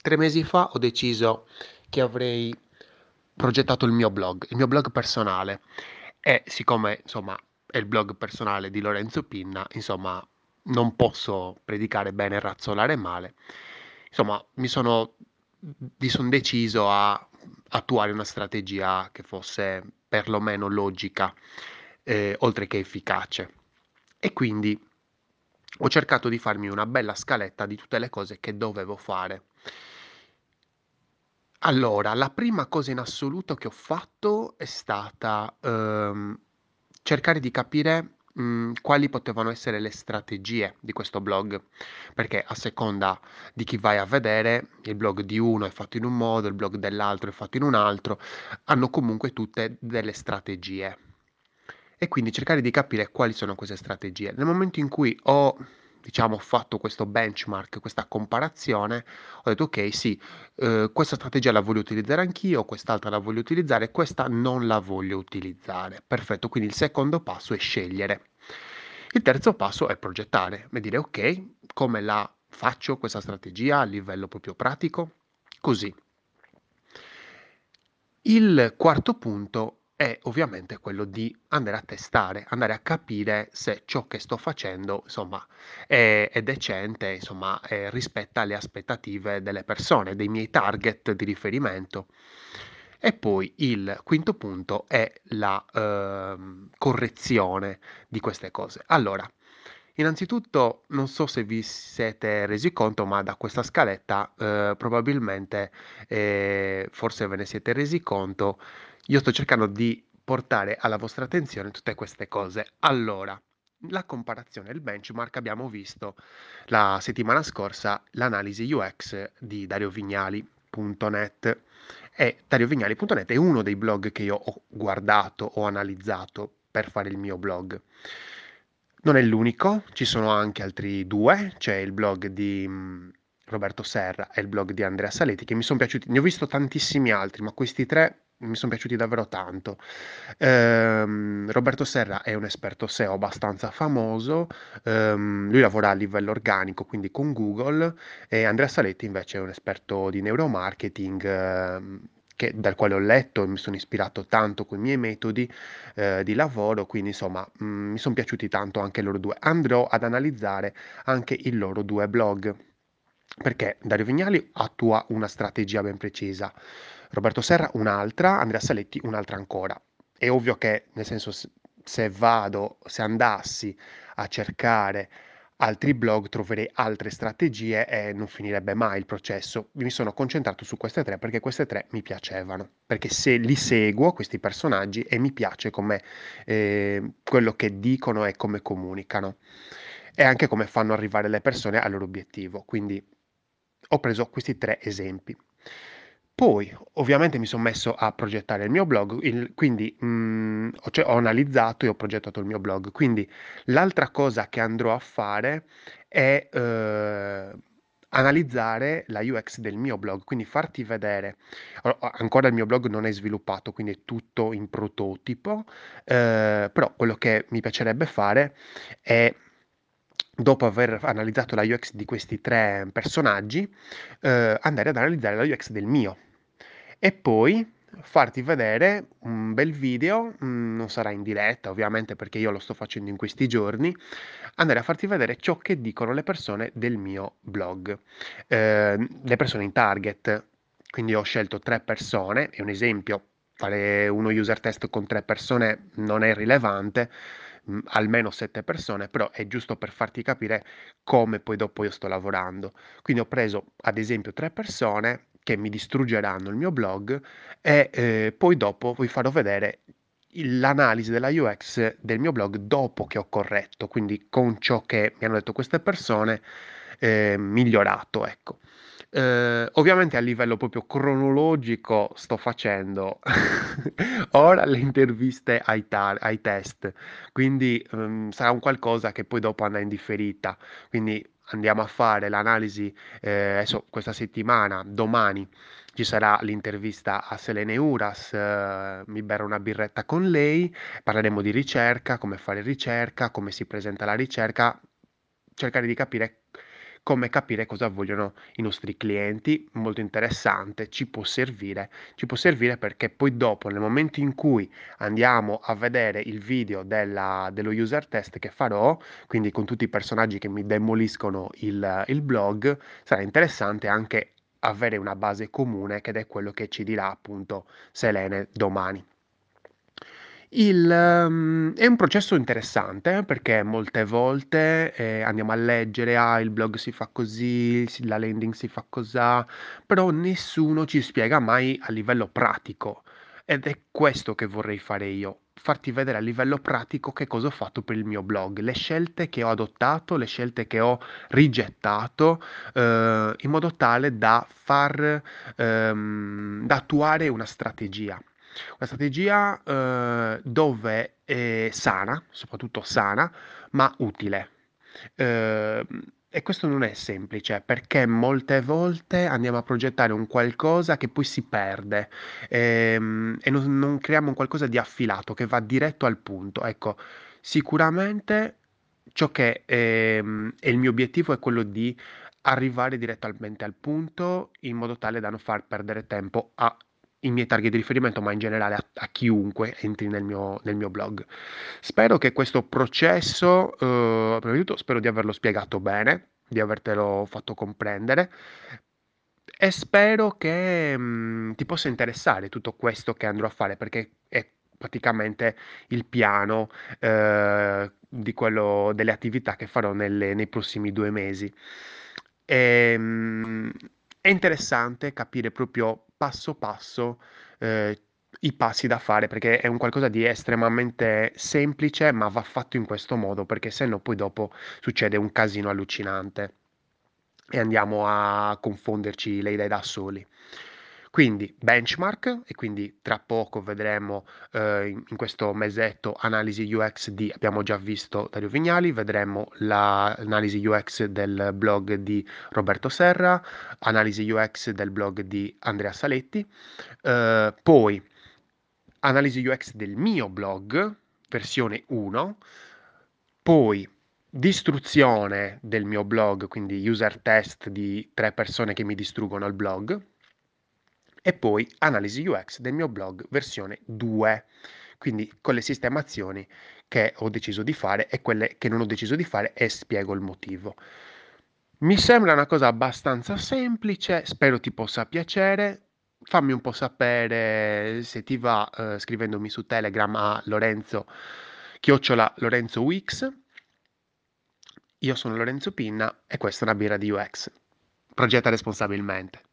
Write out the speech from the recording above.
tre mesi fa ho deciso che avrei progettato il mio blog, il mio blog personale e siccome insomma è il blog personale di Lorenzo Pinna, insomma non posso predicare bene e razzolare male, insomma mi sono, mi son deciso a attuare una strategia che fosse perlomeno logica, eh, oltre che efficace. E quindi ho cercato di farmi una bella scaletta di tutte le cose che dovevo fare. Allora, la prima cosa in assoluto che ho fatto è stata ehm, cercare di capire mh, quali potevano essere le strategie di questo blog, perché a seconda di chi vai a vedere, il blog di uno è fatto in un modo, il blog dell'altro è fatto in un altro, hanno comunque tutte delle strategie. E quindi cercare di capire quali sono queste strategie. Nel momento in cui ho diciamo, fatto questo benchmark, questa comparazione, ho detto ok, sì, eh, questa strategia la voglio utilizzare anch'io, quest'altra la voglio utilizzare, questa non la voglio utilizzare. Perfetto, quindi il secondo passo è scegliere. Il terzo passo è progettare e dire ok, come la faccio questa strategia a livello proprio pratico? Così. Il quarto punto è ovviamente quello di andare a testare, andare a capire se ciò che sto facendo, insomma, è, è decente, insomma, è, rispetta le aspettative delle persone, dei miei target di riferimento. E poi il quinto punto è la eh, correzione di queste cose. Allora, innanzitutto non so se vi siete resi conto, ma da questa scaletta eh, probabilmente, eh, forse ve ne siete resi conto, io sto cercando di portare alla vostra attenzione tutte queste cose. Allora, la comparazione, il benchmark, abbiamo visto la settimana scorsa l'analisi UX di DarioVignali.net e DarioVignali.net è uno dei blog che io ho guardato, ho analizzato per fare il mio blog. Non è l'unico, ci sono anche altri due, c'è il blog di Roberto Serra e il blog di Andrea Saletti che mi sono piaciuti, ne ho visto tantissimi altri, ma questi tre mi sono piaciuti davvero tanto. Ehm, Roberto Serra è un esperto SEO abbastanza famoso, ehm, lui lavora a livello organico, quindi con Google, e Andrea Saletti invece è un esperto di neuromarketing. Ehm, che, dal quale ho letto e mi sono ispirato tanto con i miei metodi eh, di lavoro, quindi insomma mh, mm, mi sono piaciuti tanto anche loro due. Andrò ad analizzare anche i loro due blog, perché Dario Vignali attua una strategia ben precisa. Roberto Serra un'altra, Andrea Saletti un'altra ancora. È ovvio che, nel senso, se vado, se andassi a cercare altri blog troverei altre strategie e non finirebbe mai il processo. Mi sono concentrato su queste tre perché queste tre mi piacevano, perché se li seguo questi personaggi e mi piace come eh, quello che dicono e come comunicano e anche come fanno arrivare le persone al loro obiettivo. Quindi ho preso questi tre esempi. Poi, ovviamente, mi sono messo a progettare il mio blog, il- quindi mm, ho, cioè, ho analizzato e ho progettato il mio blog. Quindi l'altra cosa che andrò a fare è eh, analizzare la UX del mio blog, quindi farti vedere. Ancora il mio blog non è sviluppato, quindi è tutto in prototipo, eh, però quello che mi piacerebbe fare è dopo aver analizzato la UX di questi tre personaggi, eh, andare ad analizzare la UX del mio e poi farti vedere un bel video, mm, non sarà in diretta ovviamente perché io lo sto facendo in questi giorni, andare a farti vedere ciò che dicono le persone del mio blog, eh, le persone in target. Quindi ho scelto tre persone, è un esempio, fare uno user test con tre persone non è rilevante, mm, almeno sette persone, però è giusto per farti capire come poi dopo io sto lavorando. Quindi ho preso ad esempio tre persone che mi distruggeranno il mio blog e eh, poi dopo vi farò vedere l'analisi della UX del mio blog dopo che ho corretto, quindi con ciò che mi hanno detto queste persone, eh, migliorato, ecco. Eh, ovviamente a livello proprio cronologico sto facendo ora le interviste ai, tar- ai test, quindi um, sarà un qualcosa che poi dopo andrà in differita, quindi andiamo a fare l'analisi eh, adesso questa settimana, domani ci sarà l'intervista a Selene Uras, eh, mi berrò una birretta con lei, parleremo di ricerca, come fare ricerca, come si presenta la ricerca, cercare di capire come capire cosa vogliono i nostri clienti, molto interessante, ci può servire, ci può servire perché poi dopo, nel momento in cui andiamo a vedere il video della, dello user test che farò, quindi con tutti i personaggi che mi demoliscono il, il blog, sarà interessante anche avere una base comune che è quello che ci dirà appunto Selene domani. Il, um, è un processo interessante perché molte volte eh, andiamo a leggere, ah, il blog si fa così, la landing si fa così, però nessuno ci spiega mai a livello pratico. Ed è questo che vorrei fare io, farti vedere a livello pratico che cosa ho fatto per il mio blog, le scelte che ho adottato, le scelte che ho rigettato, eh, in modo tale da far, ehm, da attuare una strategia. Una strategia eh, dove è sana, soprattutto sana, ma utile. Eh, e questo non è semplice perché molte volte andiamo a progettare un qualcosa che poi si perde ehm, e non, non creiamo un qualcosa di affilato che va diretto al punto. Ecco, sicuramente ciò che ehm, è il mio obiettivo è quello di arrivare direttamente al punto in modo tale da non far perdere tempo a i miei target di riferimento, ma in generale a, a chiunque entri nel mio, nel mio, blog. Spero che questo processo, eh, prima di tutto, spero di averlo spiegato bene, di avertelo fatto comprendere e spero che mh, mm, ti possa interessare tutto questo che andrò a fare perché è praticamente il piano eh, di quello, delle attività che farò nelle, nei prossimi due mesi. E, mh, mm, è interessante capire proprio passo passo eh, i passi da fare perché è un qualcosa di estremamente semplice, ma va fatto in questo modo perché se no poi dopo succede un casino allucinante e andiamo a confonderci le idee da soli. Quindi benchmark e quindi tra poco vedremo eh, in, questo mesetto analisi UX di, abbiamo già visto Dario Vignali, vedremo l'analisi UX del blog di Roberto Serra, analisi UX del blog di Andrea Saletti, eh, poi analisi UX del mio blog, versione 1, poi distruzione del mio blog, quindi user test di tre persone che mi distruggono il blog, e poi analisi UX del mio blog versione 2, quindi con le sistemazioni che ho deciso di fare e quelle che non ho deciso di fare e spiego il motivo. Mi sembra una cosa abbastanza semplice, spero ti possa piacere. Fammi un po' sapere se ti va eh, scrivendomi su Telegram a Lorenzo chiocciola Lorenzo Wix. Io sono Lorenzo Pinna e questa è una birra di UX. Progetta responsabilmente.